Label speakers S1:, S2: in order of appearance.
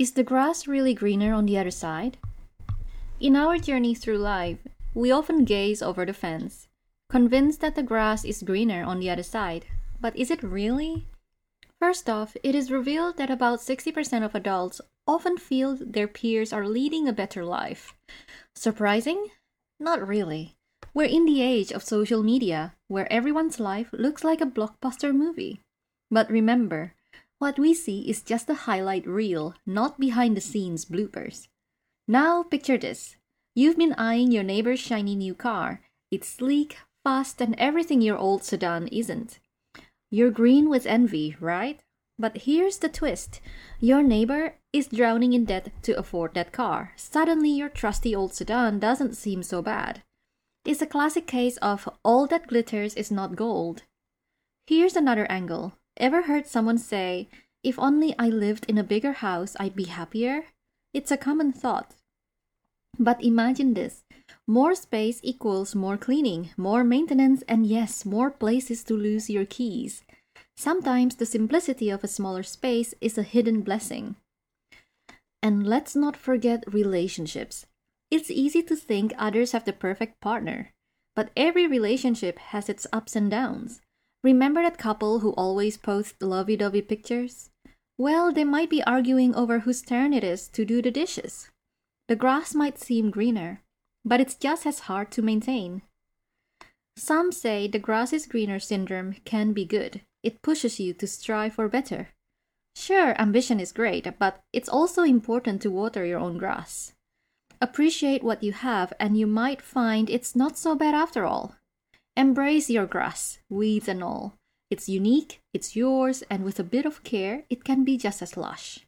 S1: Is the grass really greener on the other side? In our journey through life, we often gaze over the fence, convinced that the grass is greener on the other side. But is it really? First off, it is revealed that about 60% of adults often feel their peers are leading a better life. Surprising? Not really. We're in the age of social media, where everyone's life looks like a blockbuster movie. But remember, what we see is just the highlight reel, not behind the scenes bloopers. Now picture this. You've been eyeing your neighbor's shiny new car. It's sleek, fast, and everything your old sedan isn't. You're green with envy, right? But here's the twist. Your neighbor is drowning in debt to afford that car. Suddenly your trusty old sedan doesn't seem so bad. It's a classic case of all that glitters is not gold. Here's another angle. Ever heard someone say, if only I lived in a bigger house, I'd be happier? It's a common thought. But imagine this more space equals more cleaning, more maintenance, and yes, more places to lose your keys. Sometimes the simplicity of a smaller space is a hidden blessing. And let's not forget relationships. It's easy to think others have the perfect partner, but every relationship has its ups and downs. Remember that couple who always post lovey dovey pictures? Well, they might be arguing over whose turn it is to do the dishes. The grass might seem greener, but it's just as hard to maintain. Some say the grass is greener syndrome can be good. It pushes you to strive for better. Sure, ambition is great, but it's also important to water your own grass. Appreciate what you have, and you might find it's not so bad after all. Embrace your grass, weeds and all. It's unique, it's yours, and with a bit of care, it can be just as lush.